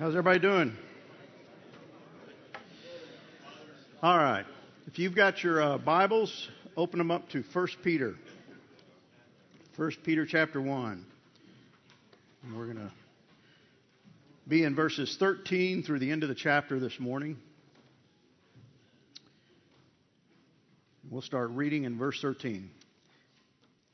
How's everybody doing? All right. If you've got your uh, Bibles, open them up to 1 Peter. 1 Peter chapter 1. And we're going to be in verses 13 through the end of the chapter this morning. We'll start reading in verse 13.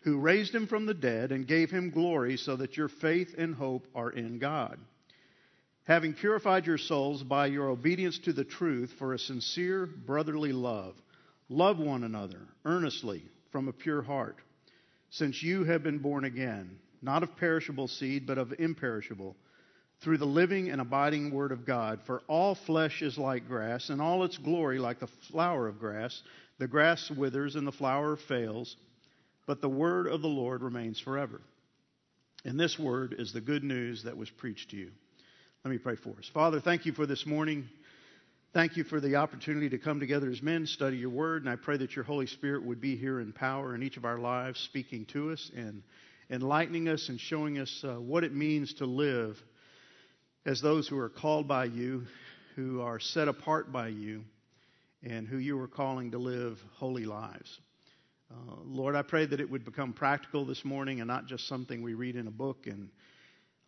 who raised him from the dead and gave him glory so that your faith and hope are in God. Having purified your souls by your obedience to the truth for a sincere brotherly love, love one another earnestly from a pure heart, since you have been born again, not of perishable seed, but of imperishable, through the living and abiding Word of God. For all flesh is like grass, and all its glory like the flower of grass. The grass withers and the flower fails but the word of the Lord remains forever. And this word is the good news that was preached to you. Let me pray for us. Father, thank you for this morning. Thank you for the opportunity to come together as men, study your word, and I pray that your Holy Spirit would be here in power in each of our lives, speaking to us and enlightening us and showing us uh, what it means to live as those who are called by you, who are set apart by you, and who you are calling to live holy lives. Uh, Lord, I pray that it would become practical this morning and not just something we read in a book and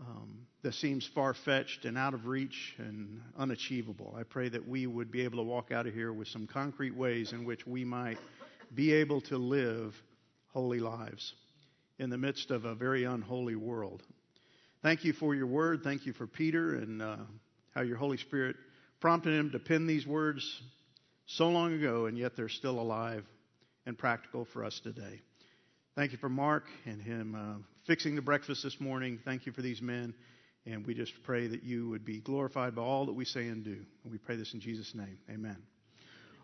um, that seems far fetched and out of reach and unachievable. I pray that we would be able to walk out of here with some concrete ways in which we might be able to live holy lives in the midst of a very unholy world. Thank you for your word. Thank you for Peter and uh, how your Holy Spirit prompted him to pen these words so long ago, and yet they're still alive and practical for us today. Thank you for Mark and him uh, fixing the breakfast this morning. Thank you for these men. And we just pray that you would be glorified by all that we say and do. And we pray this in Jesus' name. Amen.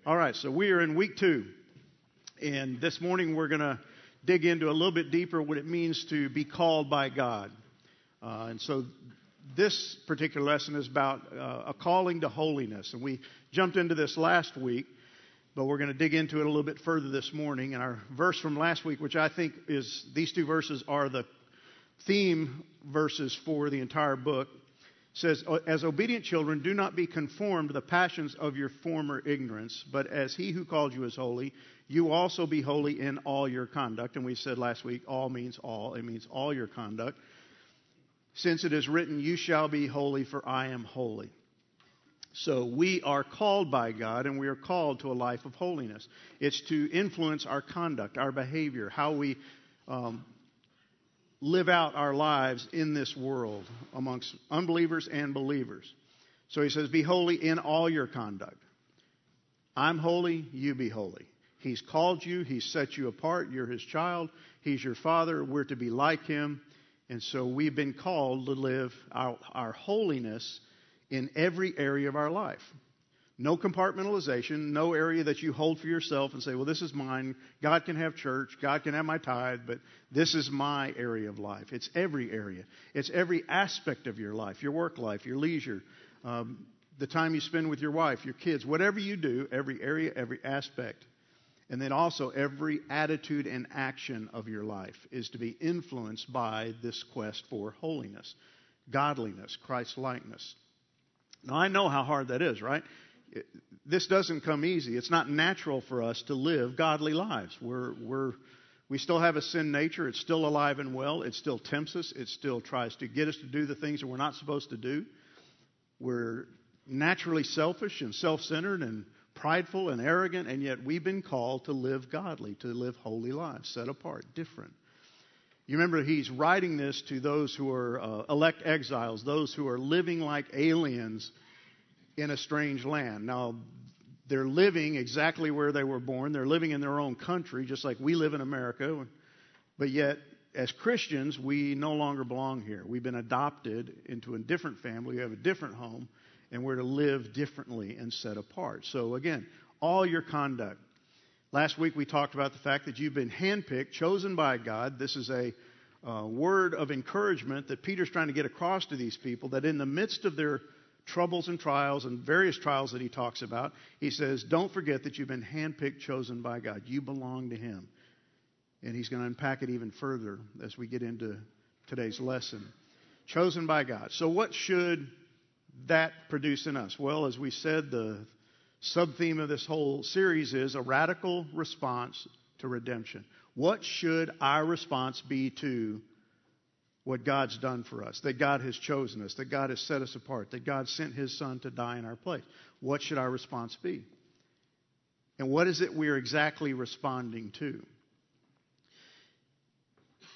All right, so we are in week two. And this morning we're going to dig into a little bit deeper what it means to be called by God. Uh, and so this particular lesson is about uh, a calling to holiness. And we jumped into this last week but we're going to dig into it a little bit further this morning. And our verse from last week, which I think is these two verses are the theme verses for the entire book, says, As obedient children, do not be conformed to the passions of your former ignorance, but as he who called you is holy, you also be holy in all your conduct. And we said last week, all means all. It means all your conduct. Since it is written, You shall be holy, for I am holy. So we are called by God and we are called to a life of holiness. It's to influence our conduct, our behavior, how we um, live out our lives in this world amongst unbelievers and believers. So he says, Be holy in all your conduct. I'm holy, you be holy. He's called you, He's set you apart, you're His child, He's your Father, we're to be like Him. And so we've been called to live our, our holiness in every area of our life. No compartmentalization, no area that you hold for yourself and say, well, this is mine. God can have church, God can have my tithe, but this is my area of life. It's every area, it's every aspect of your life your work life, your leisure, um, the time you spend with your wife, your kids, whatever you do, every area, every aspect. And then also, every attitude and action of your life is to be influenced by this quest for holiness, godliness, Christ likeness. Now, I know how hard that is, right? This doesn't come easy. It's not natural for us to live godly lives. We're, we're, we still have a sin nature. It's still alive and well. It still tempts us. It still tries to get us to do the things that we're not supposed to do. We're naturally selfish and self centered and prideful and arrogant, and yet we've been called to live godly, to live holy lives, set apart, different. You remember he's writing this to those who are uh, elect exiles, those who are living like aliens in a strange land. Now, they're living exactly where they were born. They're living in their own country, just like we live in America. But yet, as Christians, we no longer belong here. We've been adopted into a different family. We have a different home and we're to live differently and set apart. So, again, all your conduct. Last week we talked about the fact that you've been handpicked, chosen by God. This is a uh, word of encouragement that Peter's trying to get across to these people that in the midst of their troubles and trials and various trials that he talks about, he says, Don't forget that you've been handpicked, chosen by God. You belong to Him. And he's going to unpack it even further as we get into today's lesson. Chosen by God. So, what should that produce in us? Well, as we said, the sub theme of this whole series is a radical response to redemption. What should our response be to what God's done for us? That God has chosen us, that God has set us apart, that God sent His Son to die in our place. What should our response be? And what is it we're exactly responding to?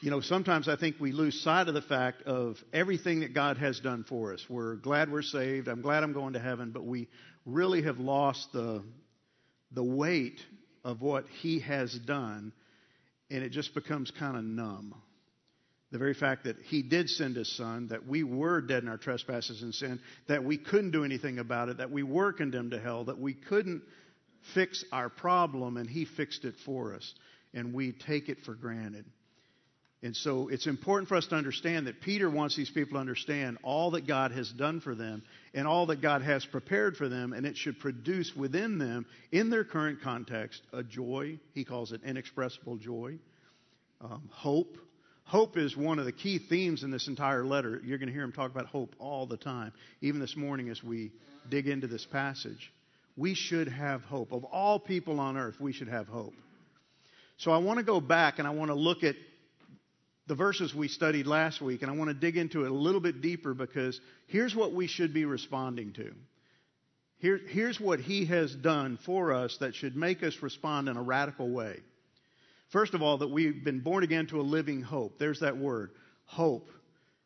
you know, sometimes I think we lose sight of the fact of everything that God has done for us. We're glad we're saved. I'm glad I'm going to heaven, but we really have lost the, the weight of what He has done, and it just becomes kind of numb. The very fact that He did send His Son, that we were dead in our trespasses and sin, that we couldn't do anything about it, that we were condemned to hell, that we couldn't fix our problem, and He fixed it for us, and we take it for granted. And so it's important for us to understand that Peter wants these people to understand all that God has done for them and all that God has prepared for them, and it should produce within them, in their current context, a joy. He calls it inexpressible joy, um, hope. Hope is one of the key themes in this entire letter. You're going to hear him talk about hope all the time, even this morning as we dig into this passage. We should have hope. Of all people on earth, we should have hope. So I want to go back and I want to look at the verses we studied last week, and I want to dig into it a little bit deeper because here's what we should be responding to. Here, here's what He has done for us that should make us respond in a radical way. First of all, that we've been born again to a living hope. There's that word, hope.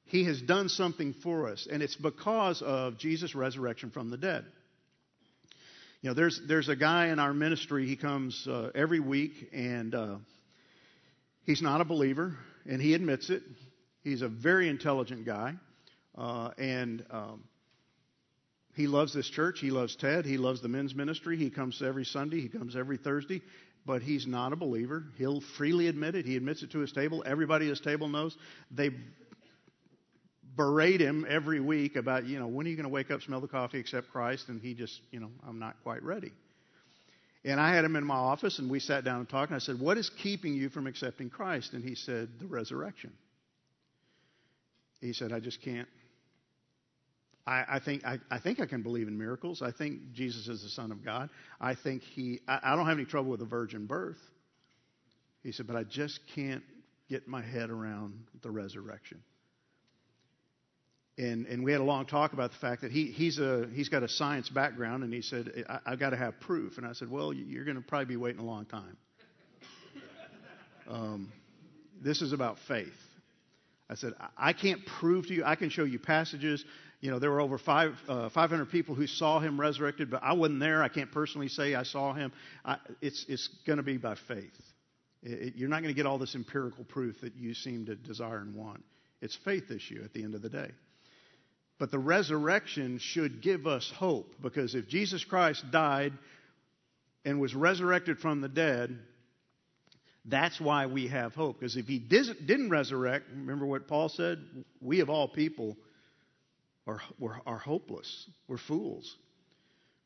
He has done something for us, and it's because of Jesus' resurrection from the dead. You know, there's there's a guy in our ministry. He comes uh, every week, and uh, he's not a believer and he admits it. He's a very intelligent guy, uh, and um, he loves this church. He loves Ted. He loves the men's ministry. He comes every Sunday. He comes every Thursday, but he's not a believer. He'll freely admit it. He admits it to his table. Everybody at his table knows. They berate him every week about, you know, when are you going to wake up, smell the coffee, accept Christ? And he just, you know, I'm not quite ready. And I had him in my office, and we sat down and talked. And I said, What is keeping you from accepting Christ? And he said, The resurrection. He said, I just can't. I, I think I, I, think I can believe in miracles. I think Jesus is the Son of God. I think he. I, I don't have any trouble with a virgin birth. He said, but I just can't get my head around the resurrection and and we had a long talk about the fact that he he's a he's got a science background, and he said I, have got to have proof. And I said, well, you're going to probably be waiting a long time. Um, this is about faith. I said I can't prove to you. I can show you passages. You know, there were over five, uh, 500 people who saw him resurrected, but I wasn't there. I can't personally say I saw him. I, it's it's going to be by faith. It, it, you're not going to get all this empirical proof that you seem to desire and want. It's faith issue at the end of the day. But the resurrection should give us hope because if Jesus Christ died and was resurrected from the dead, that's why we have hope. Because if he didn't resurrect, remember what Paul said? We of all people are, are hopeless. We're fools.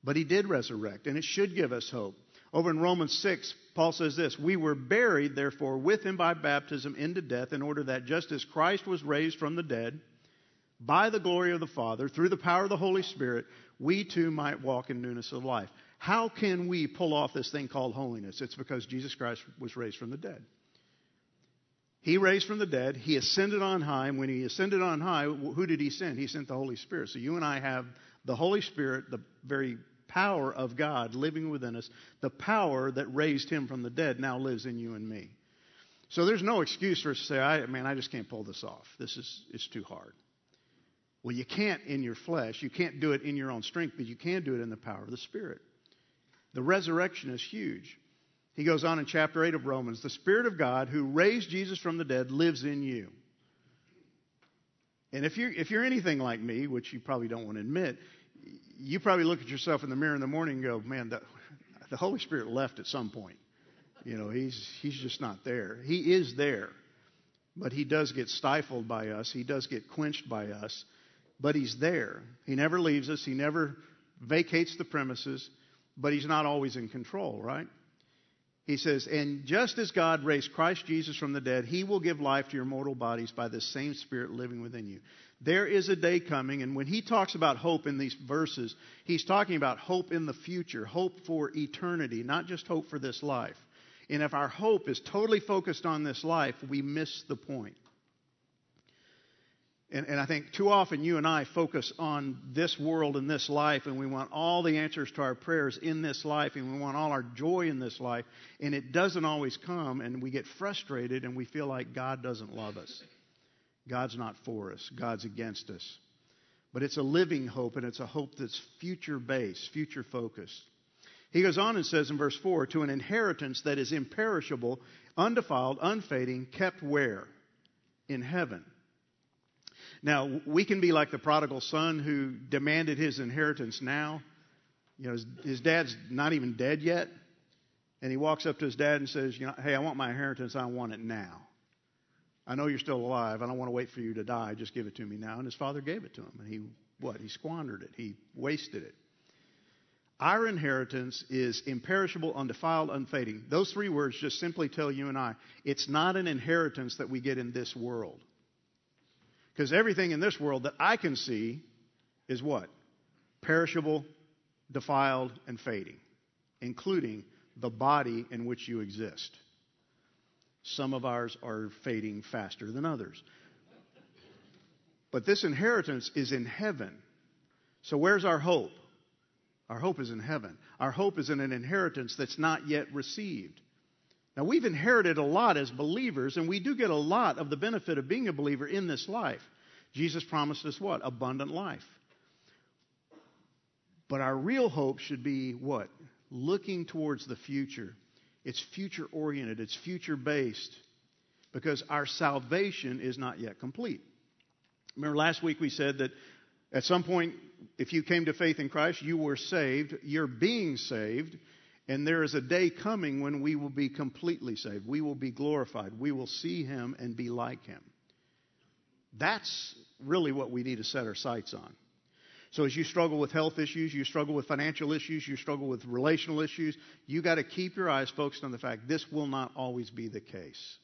But he did resurrect, and it should give us hope. Over in Romans 6, Paul says this We were buried, therefore, with him by baptism into death, in order that just as Christ was raised from the dead, by the glory of the Father, through the power of the Holy Spirit, we too might walk in newness of life. How can we pull off this thing called holiness? It's because Jesus Christ was raised from the dead. He raised from the dead. He ascended on high. And when he ascended on high, who did he send? He sent the Holy Spirit. So you and I have the Holy Spirit, the very power of God living within us, the power that raised him from the dead now lives in you and me. So there's no excuse for us to say, I, man, I just can't pull this off. This is it's too hard. Well, you can't in your flesh. You can't do it in your own strength, but you can do it in the power of the Spirit. The resurrection is huge. He goes on in chapter 8 of Romans The Spirit of God who raised Jesus from the dead lives in you. And if you're, if you're anything like me, which you probably don't want to admit, you probably look at yourself in the mirror in the morning and go, man, the, the Holy Spirit left at some point. You know, he's, he's just not there. He is there, but he does get stifled by us. He does get quenched by us, but he's there. He never leaves us. He never vacates the premises, but he's not always in control, right? He says, And just as God raised Christ Jesus from the dead, he will give life to your mortal bodies by the same Spirit living within you. There is a day coming, and when he talks about hope in these verses, he's talking about hope in the future, hope for eternity, not just hope for this life. And if our hope is totally focused on this life, we miss the point. And, and, I think too often you and I focus on this world and this life, and we want all the answers to our prayers in this life, and we want all our joy in this life, and it doesn't always come, and we get frustrated, and we feel like God doesn't love us. God's not for us, God's against us. But it's a living hope, and it's a hope that's future based, future focused. He goes on and says in verse 4 to an inheritance that is imperishable, undefiled, unfading, kept where? In heaven now, we can be like the prodigal son who demanded his inheritance now. You know, his, his dad's not even dead yet. And he walks up to his dad and says, you know, hey, I want my inheritance. I want it now. I know you're still alive. I don't want to wait for you to die. Just give it to me now. And his father gave it to him. And he, what? He squandered it. He wasted it. Our inheritance is imperishable, undefiled, unfading. Those three words just simply tell you and I it's not an inheritance that we get in this world. Because everything in this world that I can see is what? Perishable, defiled, and fading, including the body in which you exist. Some of ours are fading faster than others. But this inheritance is in heaven. So where's our hope? Our hope is in heaven. Our hope is in an inheritance that's not yet received. Now, we've inherited a lot as believers, and we do get a lot of the benefit of being a believer in this life. Jesus promised us what? Abundant life. But our real hope should be what? Looking towards the future. It's future oriented, it's future based, because our salvation is not yet complete. Remember last week we said that at some point, if you came to faith in Christ, you were saved, you're being saved, and there is a day coming when we will be completely saved. We will be glorified. We will see Him and be like Him. That's really what we need to set our sights on. So as you struggle with health issues, you struggle with financial issues, you struggle with relational issues, you got to keep your eyes focused on the fact this will not always be the case.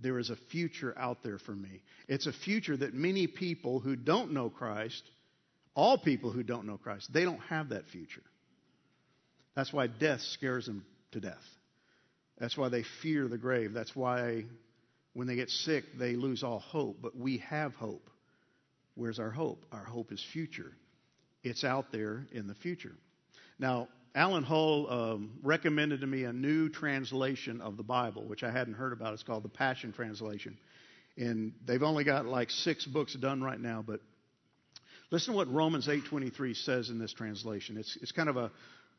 There is a future out there for me. It's a future that many people who don't know Christ, all people who don't know Christ, they don't have that future. That's why death scares them to death. That's why they fear the grave. That's why when they get sick, they lose all hope. But we have hope. Where's our hope? Our hope is future. It's out there in the future. Now, Alan Hull um, recommended to me a new translation of the Bible, which I hadn't heard about. It's called the Passion Translation. And they've only got like six books done right now, but listen to what Romans 8.23 says in this translation. It's, it's kind of a,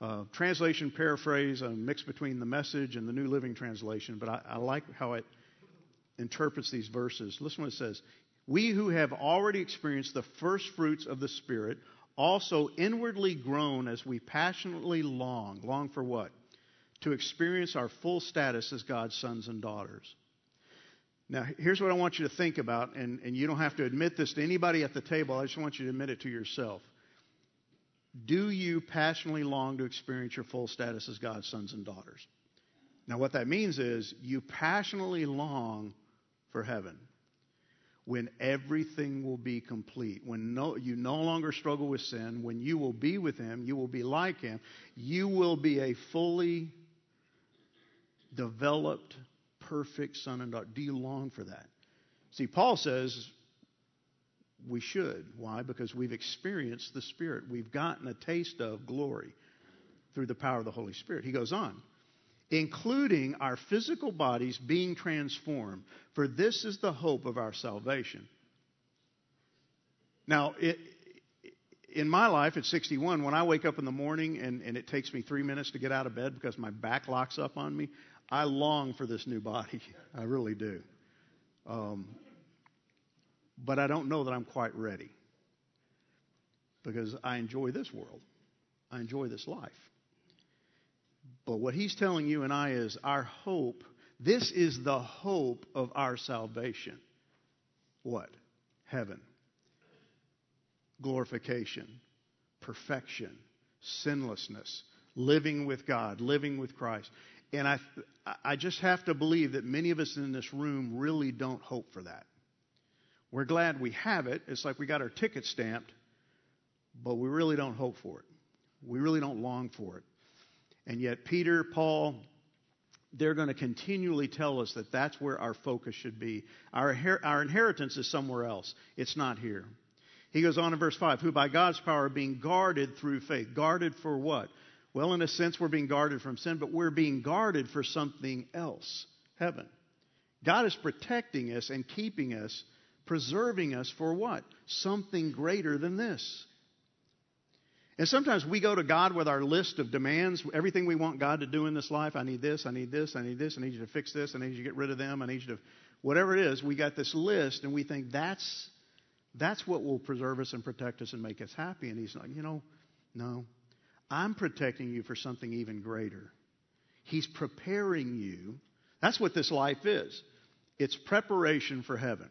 uh, translation paraphrase, a mix between the message and the New Living Translation, but I, I like how it interprets these verses. Listen what it says. We who have already experienced the first fruits of the Spirit also inwardly groan as we passionately long. Long for what? To experience our full status as God's sons and daughters. Now, here's what I want you to think about, and, and you don't have to admit this to anybody at the table. I just want you to admit it to yourself. Do you passionately long to experience your full status as God's sons and daughters? Now, what that means is you passionately long for heaven when everything will be complete, when no, you no longer struggle with sin, when you will be with Him, you will be like Him, you will be a fully developed, perfect son and daughter. Do you long for that? See, Paul says we should. Why? Because we've experienced the Spirit. We've gotten a taste of glory through the power of the Holy Spirit. He goes on, including our physical bodies being transformed, for this is the hope of our salvation. Now, it, in my life at 61, when I wake up in the morning and, and it takes me three minutes to get out of bed because my back locks up on me, I long for this new body. I really do. Um, but I don't know that I'm quite ready because I enjoy this world. I enjoy this life. But what he's telling you and I is our hope, this is the hope of our salvation. What? Heaven. Glorification, perfection, sinlessness, living with God, living with Christ. And I, I just have to believe that many of us in this room really don't hope for that. We're glad we have it. It's like we got our ticket stamped, but we really don't hope for it. We really don't long for it. And yet, Peter, Paul, they're going to continually tell us that that's where our focus should be. Our, our inheritance is somewhere else, it's not here. He goes on in verse 5 who by God's power are being guarded through faith. Guarded for what? Well, in a sense, we're being guarded from sin, but we're being guarded for something else heaven. God is protecting us and keeping us, preserving us for what? Something greater than this. And sometimes we go to God with our list of demands, everything we want God to do in this life. I need this, I need this, I need this, I need you to fix this, I need you to get rid of them, I need you to, whatever it is, we got this list and we think that's, that's what will preserve us and protect us and make us happy. And He's like, you know, no. I'm protecting you for something even greater. He's preparing you. That's what this life is. It's preparation for heaven.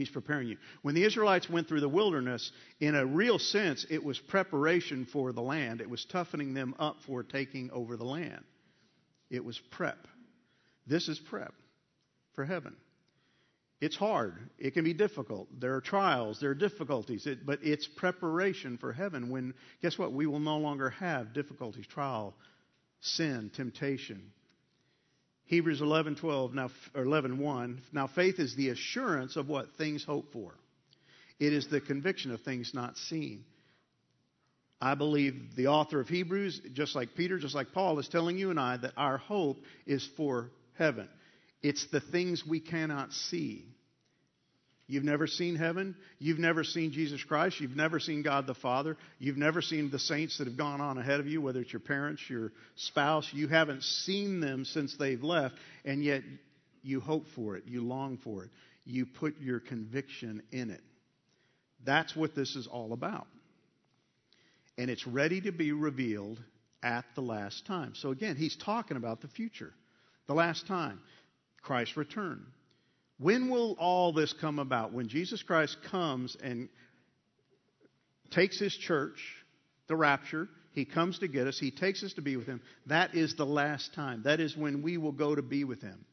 He's preparing you. When the Israelites went through the wilderness, in a real sense, it was preparation for the land. It was toughening them up for taking over the land. It was prep. This is prep for heaven. It's hard. It can be difficult. There are trials. There are difficulties. It, but it's preparation for heaven when, guess what? We will no longer have difficulties, trial, sin, temptation. Hebrews 11, 12, now, or 11, 1. Now, faith is the assurance of what things hope for. It is the conviction of things not seen. I believe the author of Hebrews, just like Peter, just like Paul, is telling you and I that our hope is for heaven. It's the things we cannot see. You've never seen heaven. You've never seen Jesus Christ. You've never seen God the Father. You've never seen the saints that have gone on ahead of you, whether it's your parents, your spouse. You haven't seen them since they've left, and yet you hope for it. You long for it. You put your conviction in it. That's what this is all about. And it's ready to be revealed at the last time. So again, he's talking about the future, the last time, Christ's return. When will all this come about? When Jesus Christ comes and takes his church, the rapture, he comes to get us, he takes us to be with him. That is the last time. That is when we will go to be with him.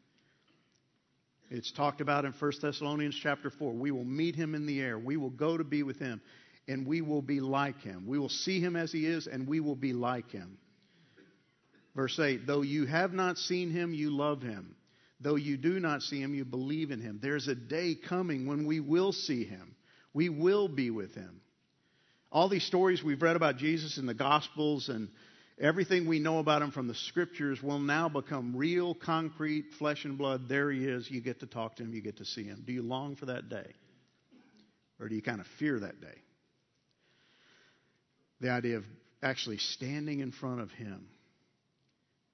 It's talked about in 1 Thessalonians chapter 4. We will meet him in the air. We will go to be with him, and we will be like him. We will see him as he is, and we will be like him. Verse 8 Though you have not seen him, you love him. Though you do not see him, you believe in him. There's a day coming when we will see him. We will be with him. All these stories we've read about Jesus in the Gospels and everything we know about him from the Scriptures will now become real, concrete, flesh and blood. There he is. You get to talk to him. You get to see him. Do you long for that day? Or do you kind of fear that day? The idea of actually standing in front of him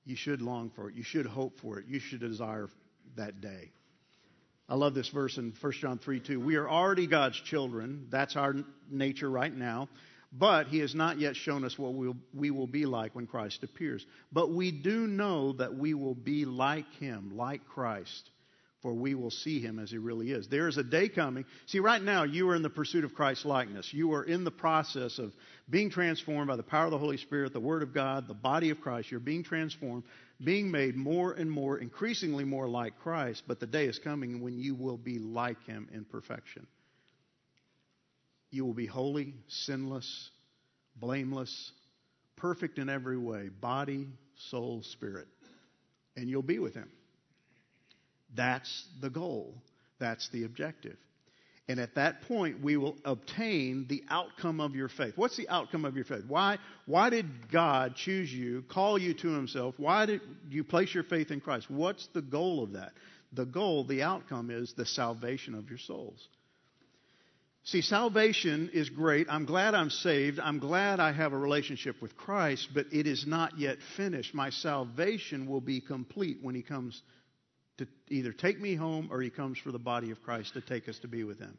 you should long for it. You should hope for it. You should desire that day. I love this verse in 1 John 3 2. We are already God's children. That's our nature right now. But he has not yet shown us what we'll, we will be like when Christ appears. But we do know that we will be like him, like Christ for we will see him as he really is. There is a day coming. See, right now, you are in the pursuit of Christ's likeness. You are in the process of being transformed by the power of the Holy Spirit, the Word of God, the body of Christ. You're being transformed, being made more and more, increasingly more like Christ. But the day is coming when you will be like him in perfection. You will be holy, sinless, blameless, perfect in every way body, soul, spirit. And you'll be with him. That's the goal. That's the objective. And at that point, we will obtain the outcome of your faith. What's the outcome of your faith? Why, why did God choose you, call you to Himself? Why did you place your faith in Christ? What's the goal of that? The goal, the outcome is the salvation of your souls. See, salvation is great. I'm glad I'm saved. I'm glad I have a relationship with Christ, but it is not yet finished. My salvation will be complete when He comes to either take me home or He comes for the body of Christ to take us to be with Him.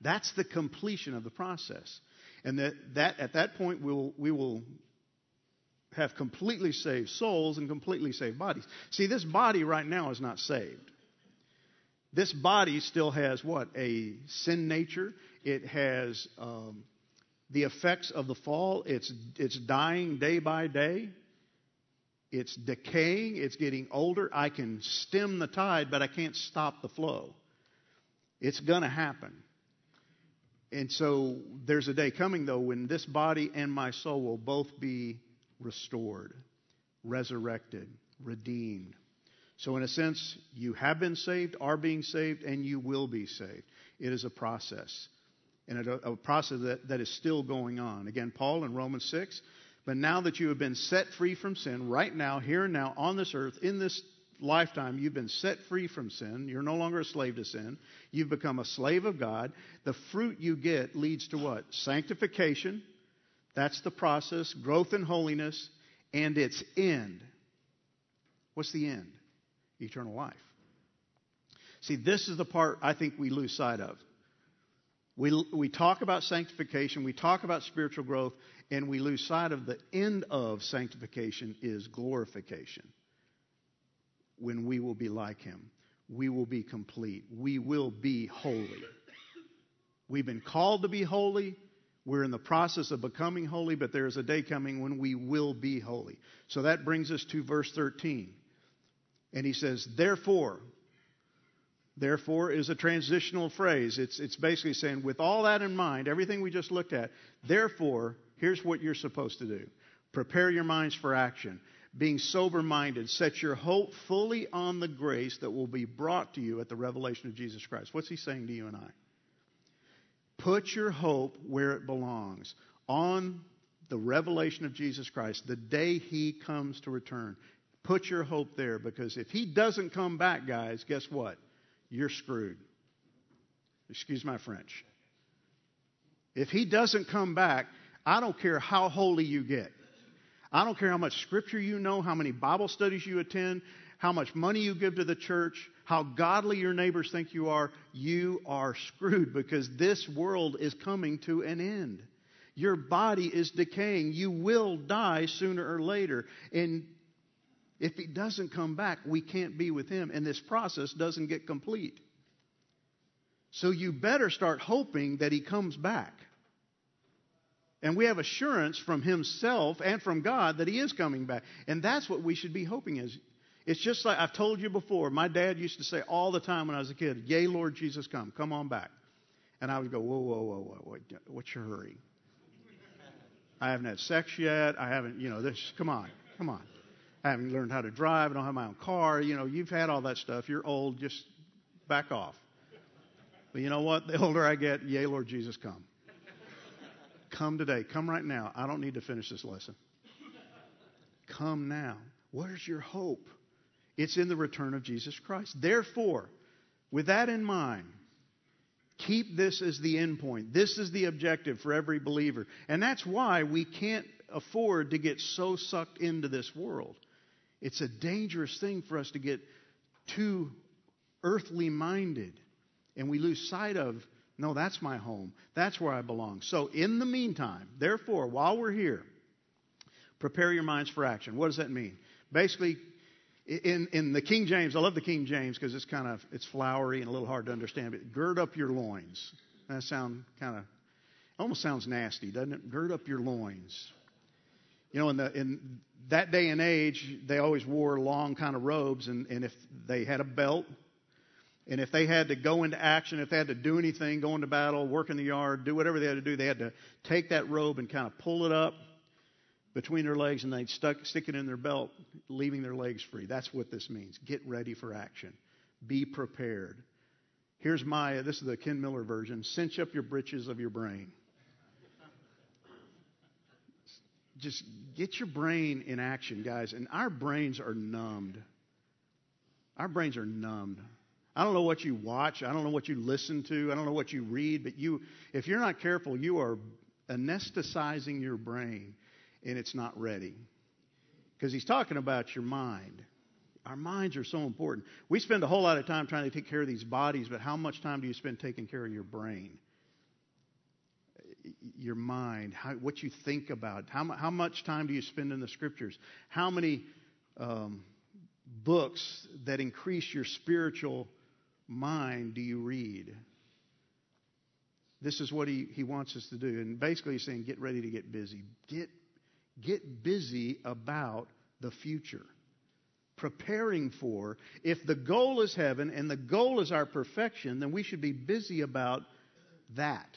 That's the completion of the process. And that, that at that point we'll, we will have completely saved souls and completely saved bodies. See, this body right now is not saved. This body still has what? A sin nature. It has um, the effects of the fall. It's, it's dying day by day. It's decaying. It's getting older. I can stem the tide, but I can't stop the flow. It's going to happen. And so there's a day coming, though, when this body and my soul will both be restored, resurrected, redeemed. So, in a sense, you have been saved, are being saved, and you will be saved. It is a process, and a, a process that, that is still going on. Again, Paul in Romans 6 But now that you have been set free from sin, right now, here and now, on this earth, in this lifetime, you've been set free from sin. You're no longer a slave to sin. You've become a slave of God. The fruit you get leads to what? Sanctification. That's the process, growth in holiness, and its end. What's the end? eternal life. See, this is the part I think we lose sight of. We, we talk about sanctification, we talk about spiritual growth, and we lose sight of the end of sanctification is glorification. When we will be like Him, we will be complete, we will be holy. We've been called to be holy. We're in the process of becoming holy, but there is a day coming when we will be holy. So that brings us to verse 13. And he says, therefore, therefore is a transitional phrase. It's, it's basically saying, with all that in mind, everything we just looked at, therefore, here's what you're supposed to do prepare your minds for action. Being sober minded, set your hope fully on the grace that will be brought to you at the revelation of Jesus Christ. What's he saying to you and I? Put your hope where it belongs on the revelation of Jesus Christ, the day he comes to return. Put your hope there because if he doesn't come back, guys, guess what? You're screwed. Excuse my French. If he doesn't come back, I don't care how holy you get. I don't care how much scripture you know, how many Bible studies you attend, how much money you give to the church, how godly your neighbors think you are. You are screwed because this world is coming to an end. Your body is decaying. You will die sooner or later. And if he doesn't come back, we can't be with him, and this process doesn't get complete. So you better start hoping that he comes back. And we have assurance from himself and from God that he is coming back. And that's what we should be hoping is. It's just like I've told you before, my dad used to say all the time when I was a kid, Yea, Lord Jesus, come. Come on back. And I would go, Whoa, whoa, whoa, whoa, whoa. What's your hurry? I haven't had sex yet. I haven't, you know, this, come on, come on. I haven't learned how to drive. I don't have my own car. You know, you've had all that stuff. You're old. Just back off. But you know what? The older I get, yay, Lord Jesus, come. Come today. Come right now. I don't need to finish this lesson. Come now. Where's your hope? It's in the return of Jesus Christ. Therefore, with that in mind, keep this as the end point. This is the objective for every believer. And that's why we can't afford to get so sucked into this world. It's a dangerous thing for us to get too earthly minded and we lose sight of, no, that's my home. That's where I belong. So, in the meantime, therefore, while we're here, prepare your minds for action. What does that mean? Basically, in, in the King James, I love the King James because it's kind of it's flowery and a little hard to understand. But gird up your loins. That sound kind of almost sounds nasty, doesn't it? Gird up your loins. You know, in the in that day and age, they always wore long kind of robes, and, and if they had a belt, and if they had to go into action, if they had to do anything, go into battle, work in the yard, do whatever they had to do, they had to take that robe and kind of pull it up between their legs and they'd stuck, stick it in their belt, leaving their legs free. That's what this means. Get ready for action. Be prepared. Here's my, this is the Ken Miller version cinch up your britches of your brain. Just get your brain in action, guys. And our brains are numbed. Our brains are numbed. I don't know what you watch. I don't know what you listen to. I don't know what you read. But you, if you're not careful, you are anesthetizing your brain and it's not ready. Because he's talking about your mind. Our minds are so important. We spend a whole lot of time trying to take care of these bodies, but how much time do you spend taking care of your brain? Your mind, how, what you think about. How, how much time do you spend in the scriptures? How many um, books that increase your spiritual mind do you read? This is what he, he wants us to do. And basically, he's saying, get ready to get busy. Get, get busy about the future. Preparing for. If the goal is heaven and the goal is our perfection, then we should be busy about that,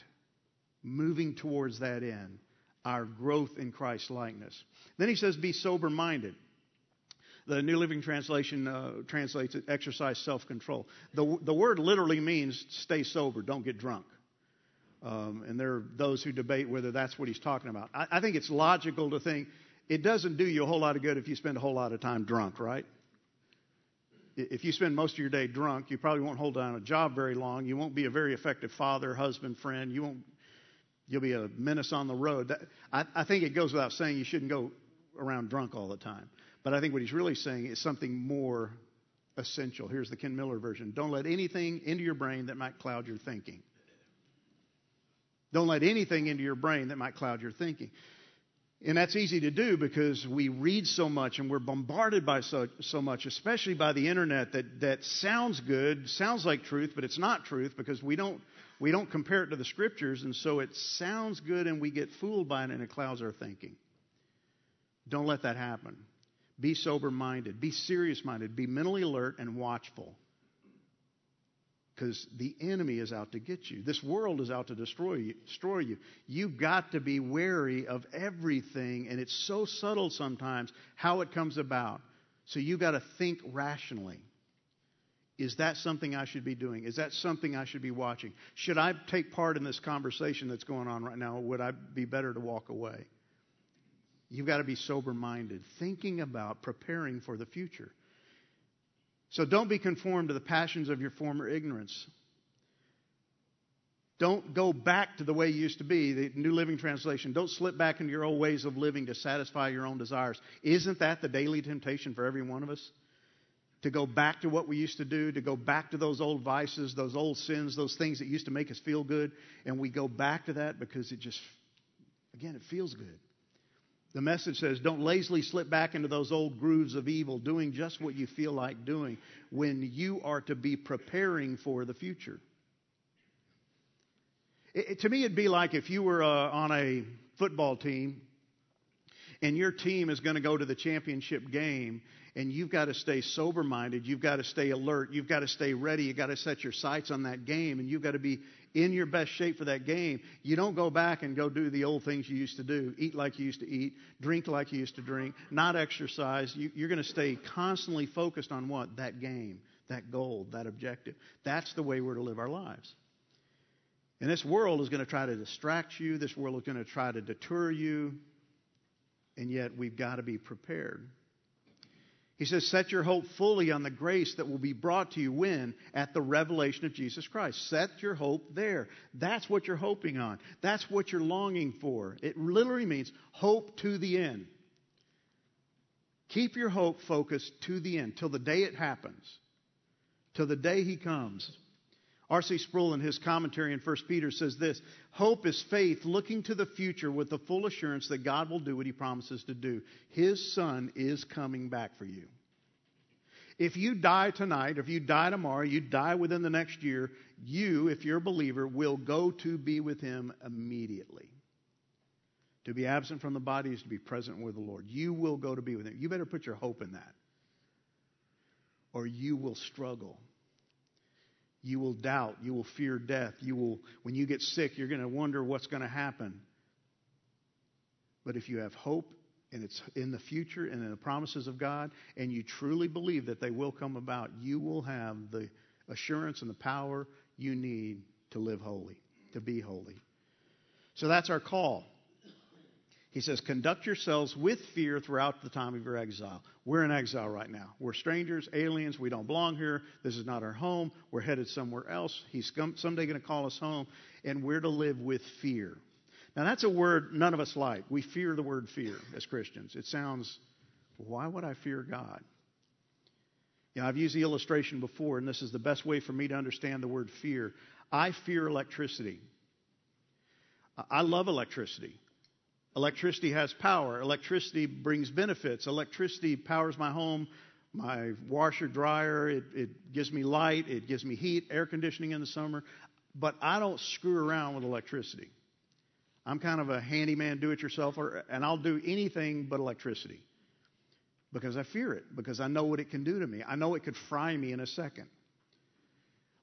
moving towards that end, our growth in Christ likeness. Then he says, be sober minded. The New Living Translation uh, translates it exercise self control. The, the word literally means stay sober, don't get drunk. Um, and there are those who debate whether that's what he's talking about. I, I think it's logical to think it doesn't do you a whole lot of good if you spend a whole lot of time drunk, right? If you spend most of your day drunk, you probably won't hold down a job very long. You won't be a very effective father, husband, friend. You won't. You'll be a menace on the road. That, I, I think it goes without saying you shouldn't go around drunk all the time. But I think what he's really saying is something more essential. Here's the Ken Miller version. Don't let anything into your brain that might cloud your thinking. Don't let anything into your brain that might cloud your thinking. And that's easy to do because we read so much and we're bombarded by so, so much, especially by the internet, that, that sounds good, sounds like truth, but it's not truth because we don't, we don't compare it to the scriptures, and so it sounds good and we get fooled by it and it clouds our thinking. Don't let that happen. Be sober minded. Be serious minded. Be mentally alert and watchful. Because the enemy is out to get you. This world is out to destroy you, destroy you. You've got to be wary of everything, and it's so subtle sometimes how it comes about. So you've got to think rationally. Is that something I should be doing? Is that something I should be watching? Should I take part in this conversation that's going on right now, would I be better to walk away? You've got to be sober minded, thinking about preparing for the future. So don't be conformed to the passions of your former ignorance. Don't go back to the way you used to be, the New Living Translation. Don't slip back into your old ways of living to satisfy your own desires. Isn't that the daily temptation for every one of us? To go back to what we used to do, to go back to those old vices, those old sins, those things that used to make us feel good, and we go back to that because it just, again, it feels good. The message says, don't lazily slip back into those old grooves of evil, doing just what you feel like doing when you are to be preparing for the future. It, to me, it'd be like if you were uh, on a football team and your team is going to go to the championship game and you've got to stay sober minded. You've got to stay alert. You've got to stay ready. You've got to set your sights on that game and you've got to be in your best shape for that game. You don't go back and go do the old things you used to do eat like you used to eat, drink like you used to drink, not exercise. You, you're going to stay constantly focused on what? That game, that goal, that objective. That's the way we're to live our lives. And this world is going to try to distract you. This world is going to try to deter you. And yet we've got to be prepared. He says, Set your hope fully on the grace that will be brought to you when? At the revelation of Jesus Christ. Set your hope there. That's what you're hoping on. That's what you're longing for. It literally means hope to the end. Keep your hope focused to the end, till the day it happens, till the day He comes. R.C. Sproul, in his commentary in 1 Peter, says this Hope is faith looking to the future with the full assurance that God will do what he promises to do. His Son is coming back for you. If you die tonight, if you die tomorrow, you die within the next year, you, if you're a believer, will go to be with him immediately. To be absent from the body is to be present with the Lord. You will go to be with him. You better put your hope in that, or you will struggle you will doubt. You will fear death. You will, when you get sick, you're going to wonder what's going to happen. But if you have hope and it's in the future and in the promises of God, and you truly believe that they will come about, you will have the assurance and the power. you need to live holy, to be holy. So that's our call. He says, conduct yourselves with fear throughout the time of your exile. We're in exile right now. We're strangers, aliens. We don't belong here. This is not our home. We're headed somewhere else. He's someday going to call us home, and we're to live with fear. Now, that's a word none of us like. We fear the word fear as Christians. It sounds, why would I fear God? You know, I've used the illustration before, and this is the best way for me to understand the word fear. I fear electricity. I love electricity. Electricity has power. Electricity brings benefits. Electricity powers my home, my washer, dryer. It, it gives me light. It gives me heat, air conditioning in the summer. But I don't screw around with electricity. I'm kind of a handyman, do it yourselfer, and I'll do anything but electricity because I fear it, because I know what it can do to me. I know it could fry me in a second.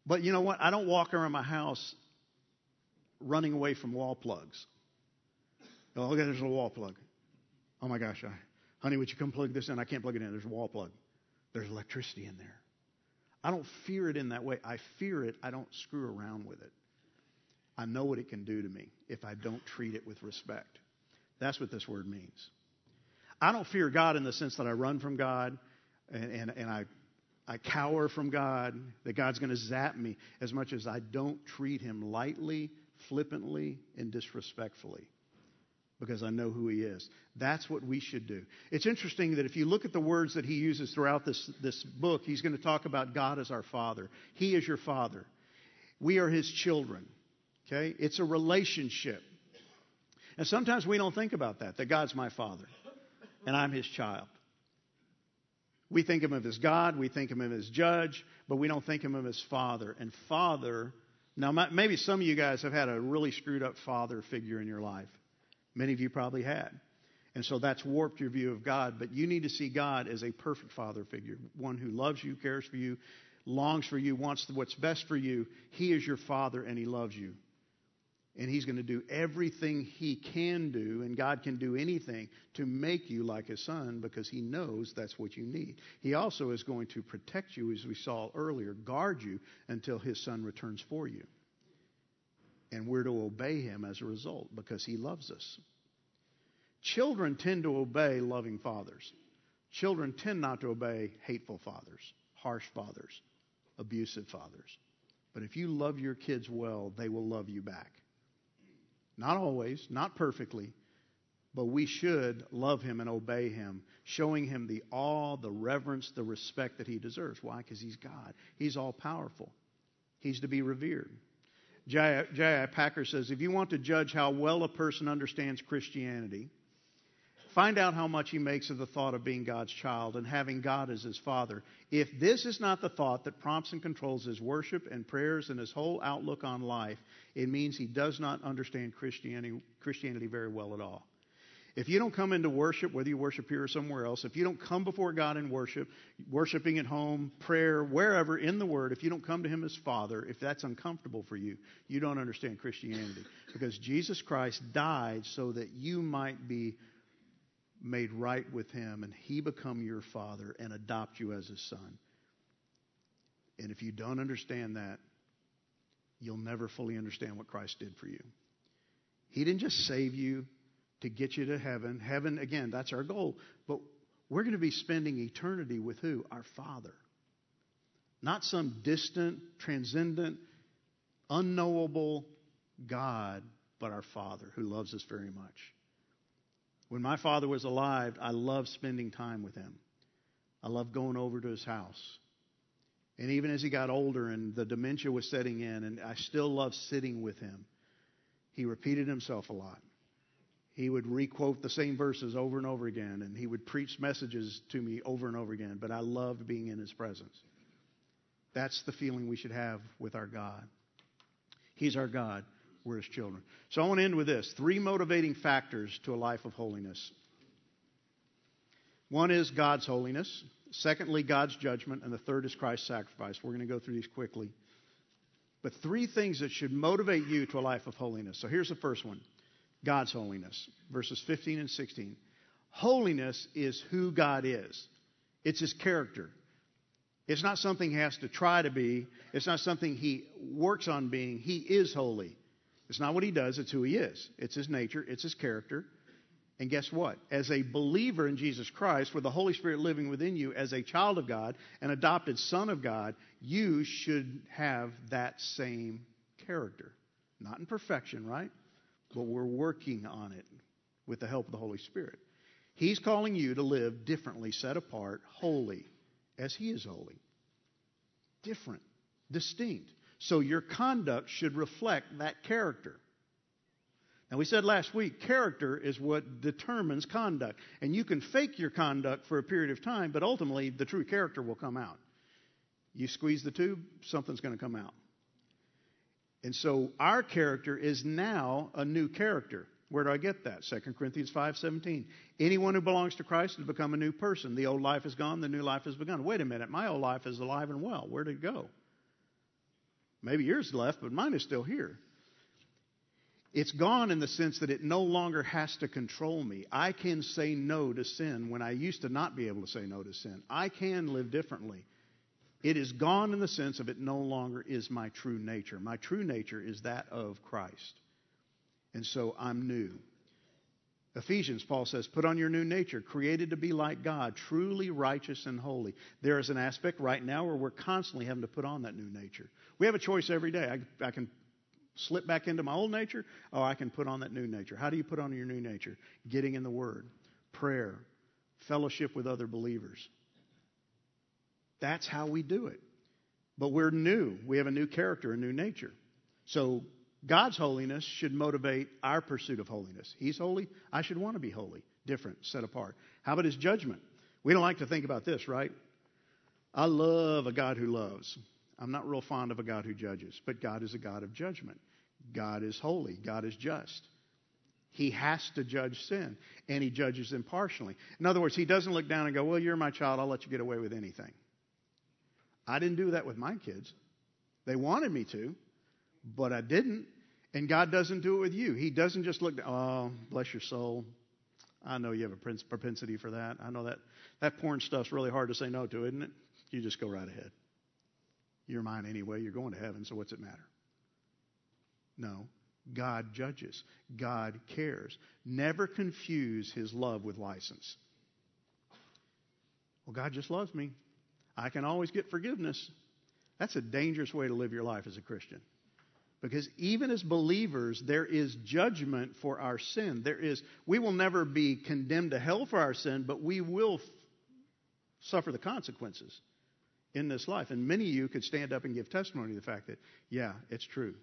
But you know what? I don't walk around my house running away from wall plugs. Oh, look, there's a wall plug. Oh my gosh, I, honey, would you come plug this in? I can't plug it in. There's a wall plug. There's electricity in there. I don't fear it in that way. I fear it. I don't screw around with it. I know what it can do to me if I don't treat it with respect. That's what this word means. I don't fear God in the sense that I run from God and, and, and I, I cower from God, that God's going to zap me, as much as I don't treat Him lightly, flippantly, and disrespectfully because I know who He is. That's what we should do. It's interesting that if you look at the words that He uses throughout this, this book, He's going to talk about God as our Father. He is your Father. We are His children. Okay? It's a relationship. And sometimes we don't think about that, that God's my father and I'm his child. We think of him as God, we think of him as judge, but we don't think of him as father. And father, now maybe some of you guys have had a really screwed up father figure in your life. Many of you probably had. And so that's warped your view of God, but you need to see God as a perfect father figure, one who loves you, cares for you, longs for you, wants what's best for you. He is your father and he loves you. And he's going to do everything he can do, and God can do anything to make you like his son because he knows that's what you need. He also is going to protect you, as we saw earlier, guard you until his son returns for you. And we're to obey him as a result because he loves us. Children tend to obey loving fathers. Children tend not to obey hateful fathers, harsh fathers, abusive fathers. But if you love your kids well, they will love you back. Not always, not perfectly, but we should love him and obey him, showing him the awe, the reverence, the respect that he deserves. Why? Because he's God. He's all powerful. He's to be revered. J.I. Packer says if you want to judge how well a person understands Christianity, find out how much he makes of the thought of being God's child and having God as his father. If this is not the thought that prompts and controls his worship and prayers and his whole outlook on life, it means he does not understand Christianity, Christianity very well at all. If you don't come into worship, whether you worship here or somewhere else, if you don't come before God in worship, worshiping at home, prayer, wherever in the Word, if you don't come to Him as Father, if that's uncomfortable for you, you don't understand Christianity. Because Jesus Christ died so that you might be made right with Him and He become your Father and adopt you as His Son. And if you don't understand that, you'll never fully understand what Christ did for you. He didn't just save you to get you to heaven. Heaven, again, that's our goal. But we're going to be spending eternity with who? Our Father. Not some distant, transcendent, unknowable God, but our Father who loves us very much. When my father was alive, I loved spending time with him. I loved going over to his house. And even as he got older and the dementia was setting in, and I still loved sitting with him, he repeated himself a lot. He would requote the same verses over and over again, and he would preach messages to me over and over again, but I loved being in his presence. That's the feeling we should have with our God. He's our God. We're his children. So I want to end with this three motivating factors to a life of holiness. One is God's holiness. Secondly, God's judgment. And the third is Christ's sacrifice. We're going to go through these quickly. But three things that should motivate you to a life of holiness. So here's the first one God's holiness. Verses 15 and 16. Holiness is who God is, it's his character. It's not something he has to try to be. It's not something he works on being. He is holy. It's not what he does, it's who he is. It's his nature, it's his character. And guess what? As a believer in Jesus Christ, with the Holy Spirit living within you, as a child of God, an adopted son of God, you should have that same character. Not in perfection, right? But we're working on it with the help of the Holy Spirit. He's calling you to live differently, set apart, holy, as He is holy. Different, distinct. So your conduct should reflect that character. Now, we said last week, character is what determines conduct. And you can fake your conduct for a period of time, but ultimately the true character will come out. You squeeze the tube, something's going to come out. And so our character is now a new character. Where do I get that? 2 Corinthians 5:17. Anyone who belongs to Christ has become a new person. The old life is gone, the new life has begun. Wait a minute, my old life is alive and well. Where did it go? Maybe yours left, but mine is still here. It's gone in the sense that it no longer has to control me. I can say no to sin when I used to not be able to say no to sin. I can live differently. It is gone in the sense of it no longer is my true nature. My true nature is that of Christ. And so I'm new. Ephesians, Paul says, put on your new nature, created to be like God, truly righteous and holy. There is an aspect right now where we're constantly having to put on that new nature. We have a choice every day. I, I can slip back into my old nature, or I can put on that new nature. How do you put on your new nature? Getting in the Word, prayer, fellowship with other believers. That's how we do it. But we're new. We have a new character, a new nature. So God's holiness should motivate our pursuit of holiness. He's holy. I should want to be holy, different, set apart. How about his judgment? We don't like to think about this, right? I love a God who loves. I'm not real fond of a God who judges, but God is a God of judgment. God is holy. God is just. He has to judge sin, and he judges impartially. In other words, he doesn't look down and go, Well, you're my child. I'll let you get away with anything. I didn't do that with my kids. They wanted me to, but I didn't. And God doesn't do it with you. He doesn't just look, oh, bless your soul. I know you have a propensity for that. I know that that porn stuff's really hard to say no to, isn't it? You just go right ahead. You're mine anyway. You're going to heaven, so what's it matter? No. God judges. God cares. Never confuse his love with license. Well, God just loves me. I can always get forgiveness. That's a dangerous way to live your life as a Christian. Because even as believers, there is judgment for our sin. There is, we will never be condemned to hell for our sin, but we will f- suffer the consequences in this life. And many of you could stand up and give testimony to the fact that, yeah, it's true.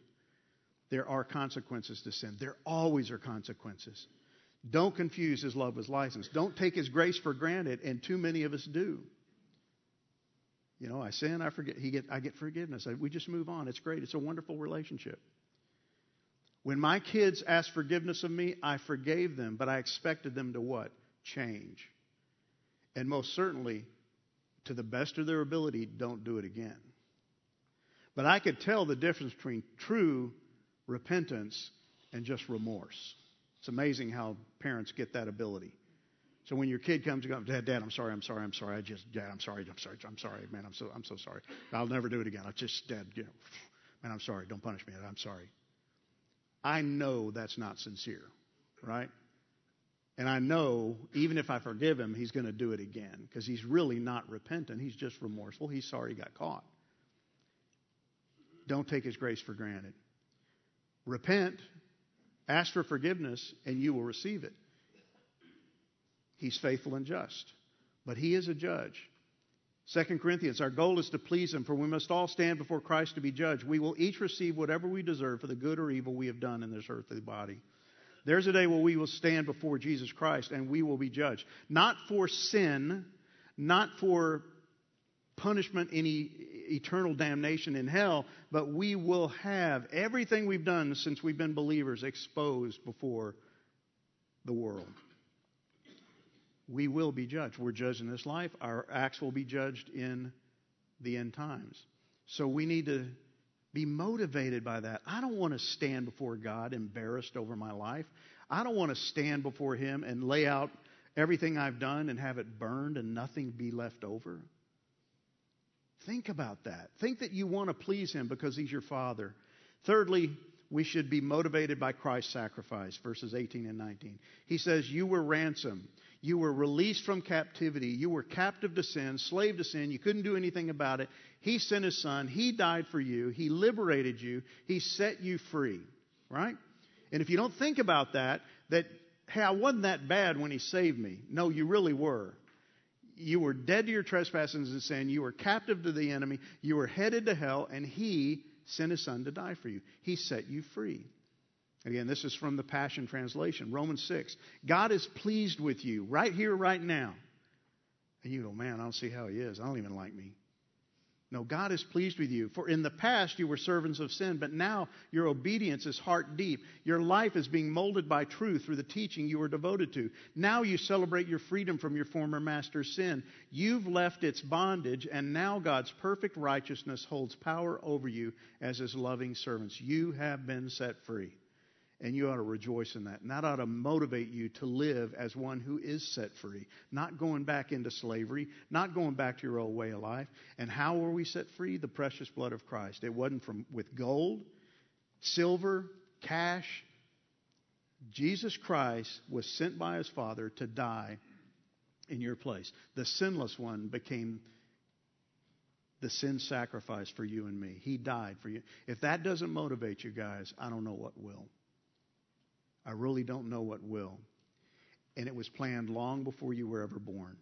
There are consequences to sin. There always are consequences. Don't confuse his love with license. Don't take his grace for granted, and too many of us do. You know, I sin, I forget. He get, I get forgiveness. I, we just move on. It's great. It's a wonderful relationship. When my kids asked forgiveness of me, I forgave them, but I expected them to what? Change. And most certainly, to the best of their ability, don't do it again. But I could tell the difference between true repentance and just remorse. It's amazing how parents get that ability. So when your kid comes and goes, Dad, Dad, I'm sorry, I'm sorry, I'm sorry. I just, Dad, I'm sorry, I'm sorry, I'm sorry, man, I'm so, I'm so sorry. I'll never do it again. I just, Dad, you know, man, I'm sorry. Don't punish me. I'm sorry. I know that's not sincere, right? And I know even if I forgive him, he's going to do it again because he's really not repentant. He's just remorseful. He's sorry he got caught. Don't take his grace for granted. Repent, ask for forgiveness, and you will receive it. He's faithful and just. But he is a judge. 2 Corinthians, our goal is to please him, for we must all stand before Christ to be judged. We will each receive whatever we deserve for the good or evil we have done in this earthly body. There's a day where we will stand before Jesus Christ and we will be judged. Not for sin, not for punishment, any eternal damnation in hell, but we will have everything we've done since we've been believers exposed before the world we will be judged. We're judged in this life, our acts will be judged in the end times. So we need to be motivated by that. I don't want to stand before God embarrassed over my life. I don't want to stand before Him and lay out everything I've done and have it burned and nothing be left over. Think about that. Think that you want to please Him because He's your Father. Thirdly, we should be motivated by Christ's sacrifice, verses 18 and 19. He says, You were ransomed. You were released from captivity. You were captive to sin, slave to sin. You couldn't do anything about it. He sent His Son. He died for you. He liberated you. He set you free. Right? And if you don't think about that, that, hey, I wasn't that bad when He saved me. No, you really were. You were dead to your trespasses and sin. You were captive to the enemy. You were headed to hell, and He sent his son to die for you. He set you free. Again, this is from the Passion Translation, Romans 6. God is pleased with you right here, right now. And you go, man, I don't see how he is. I don't even like me. No, God is pleased with you. For in the past you were servants of sin, but now your obedience is heart deep. Your life is being molded by truth through the teaching you were devoted to. Now you celebrate your freedom from your former master's sin. You've left its bondage, and now God's perfect righteousness holds power over you as his loving servants. You have been set free. And you ought to rejoice in that. And that ought to motivate you to live as one who is set free, not going back into slavery, not going back to your old way of life. And how were we set free? The precious blood of Christ. It wasn't from with gold, silver, cash. Jesus Christ was sent by his Father to die in your place. The sinless one became the sin sacrifice for you and me. He died for you. If that doesn't motivate you guys, I don't know what will. I really don't know what will. And it was planned long before you were ever born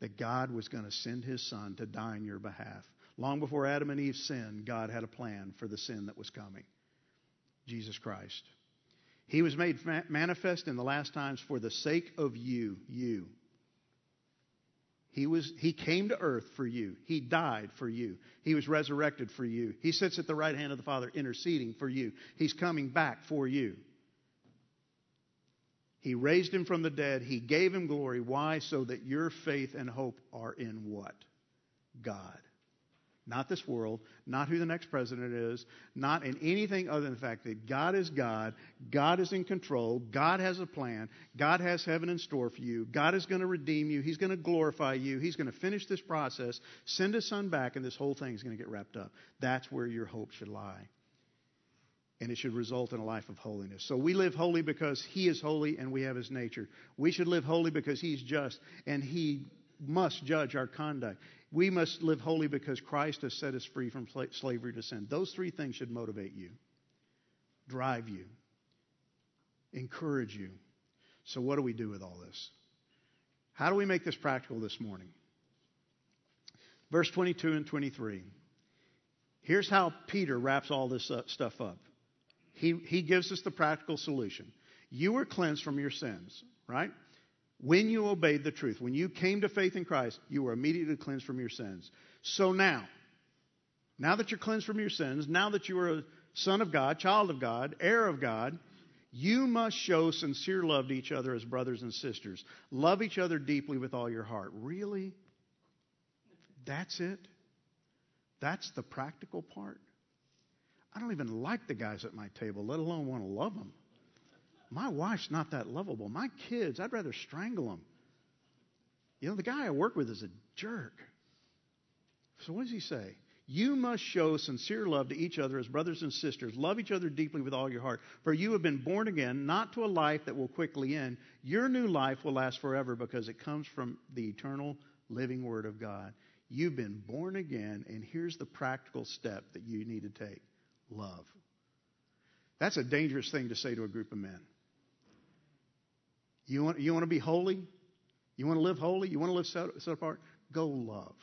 that God was going to send his son to die on your behalf. Long before Adam and Eve sinned, God had a plan for the sin that was coming Jesus Christ. He was made manifest in the last times for the sake of you, you. He, was, he came to earth for you. He died for you. He was resurrected for you. He sits at the right hand of the Father interceding for you. He's coming back for you. He raised him from the dead. He gave him glory. Why? So that your faith and hope are in what? God. Not this world, not who the next president is, not in anything other than the fact that God is God, God is in control, God has a plan, God has heaven in store for you, God is going to redeem you, He's going to glorify you, He's going to finish this process, send His Son back, and this whole thing is going to get wrapped up. That's where your hope should lie and it should result in a life of holiness. So we live holy because He is holy and we have His nature. We should live holy because He's just and He must judge our conduct. We must live holy because Christ has set us free from slavery to sin. Those three things should motivate you, drive you, encourage you. So, what do we do with all this? How do we make this practical this morning? Verse 22 and 23. Here's how Peter wraps all this stuff up. He, he gives us the practical solution. You were cleansed from your sins, right? When you obeyed the truth, when you came to faith in Christ, you were immediately cleansed from your sins. So now, now that you're cleansed from your sins, now that you are a son of God, child of God, heir of God, you must show sincere love to each other as brothers and sisters. Love each other deeply with all your heart. Really? That's it? That's the practical part? I don't even like the guys at my table, let alone want to love them. My wife's not that lovable. My kids, I'd rather strangle them. You know, the guy I work with is a jerk. So what does he say? You must show sincere love to each other as brothers and sisters. Love each other deeply with all your heart. For you have been born again, not to a life that will quickly end. Your new life will last forever because it comes from the eternal living Word of God. You've been born again, and here's the practical step that you need to take love. That's a dangerous thing to say to a group of men. You want, you want to be holy? You want to live holy? You want to live set, set apart? Go love.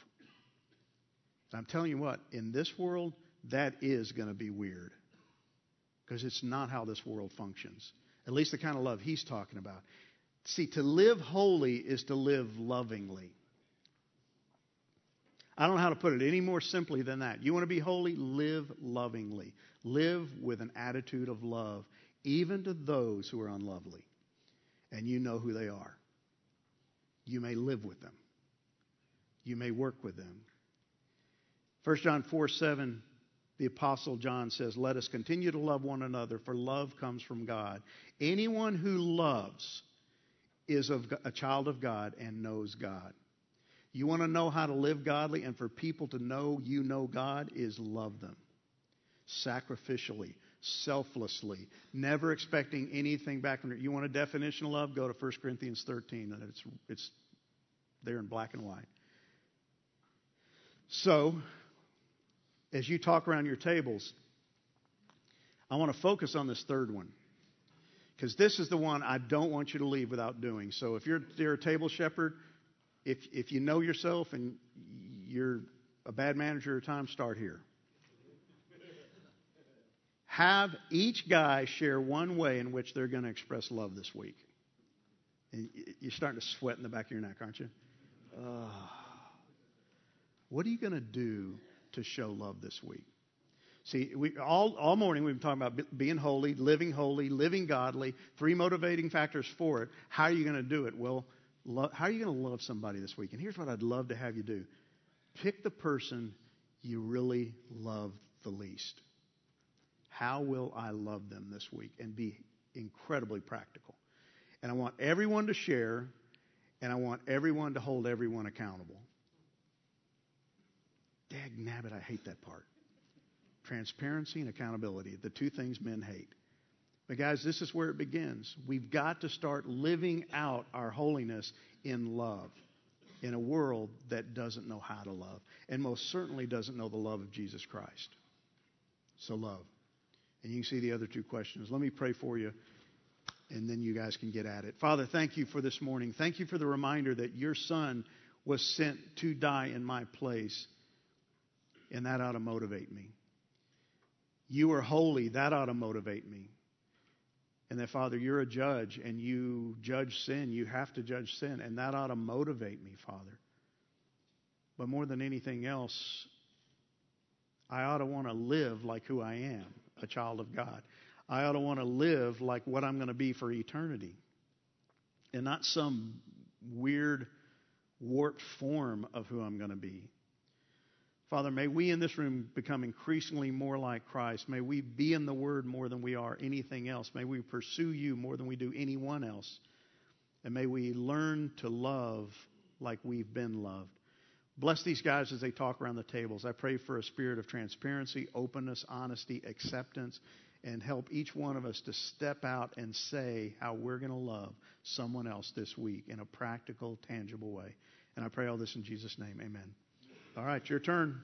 I'm telling you what, in this world, that is going to be weird. Because it's not how this world functions. At least the kind of love he's talking about. See, to live holy is to live lovingly. I don't know how to put it any more simply than that. You want to be holy? Live lovingly. Live with an attitude of love, even to those who are unlovely. And you know who they are. You may live with them, you may work with them. 1 John 4 7, the Apostle John says, Let us continue to love one another, for love comes from God. Anyone who loves is a child of God and knows God. You want to know how to live godly and for people to know you know God is love them sacrificially, selflessly, never expecting anything back from you. You want a definition of love? Go to 1 Corinthians 13, and it's, it's there in black and white. So, as you talk around your tables, I want to focus on this third one. Because this is the one I don't want you to leave without doing. So if you're, you're a table shepherd, if, if you know yourself and you're a bad manager of time, start here. Have each guy share one way in which they're going to express love this week. And you're starting to sweat in the back of your neck, aren't you? Uh, what are you going to do to show love this week? See, we, all, all morning we've been talking about being holy, living holy, living godly, three motivating factors for it. How are you going to do it? Well, lo- how are you going to love somebody this week? And here's what I'd love to have you do pick the person you really love the least. How will I love them this week? And be incredibly practical. And I want everyone to share, and I want everyone to hold everyone accountable. Dag nabbit, I hate that part transparency and accountability, the two things men hate. But, guys, this is where it begins. We've got to start living out our holiness in love in a world that doesn't know how to love and most certainly doesn't know the love of Jesus Christ. So, love. And you can see the other two questions. Let me pray for you, and then you guys can get at it. Father, thank you for this morning. Thank you for the reminder that your Son was sent to die in my place, and that ought to motivate me. You are holy. That ought to motivate me. And that, Father, you're a judge and you judge sin. You have to judge sin. And that ought to motivate me, Father. But more than anything else, I ought to want to live like who I am, a child of God. I ought to want to live like what I'm going to be for eternity. And not some weird, warped form of who I'm going to be. Father, may we in this room become increasingly more like Christ. May we be in the Word more than we are anything else. May we pursue you more than we do anyone else. And may we learn to love like we've been loved. Bless these guys as they talk around the tables. I pray for a spirit of transparency, openness, honesty, acceptance, and help each one of us to step out and say how we're going to love someone else this week in a practical, tangible way. And I pray all this in Jesus' name. Amen. All right, your turn.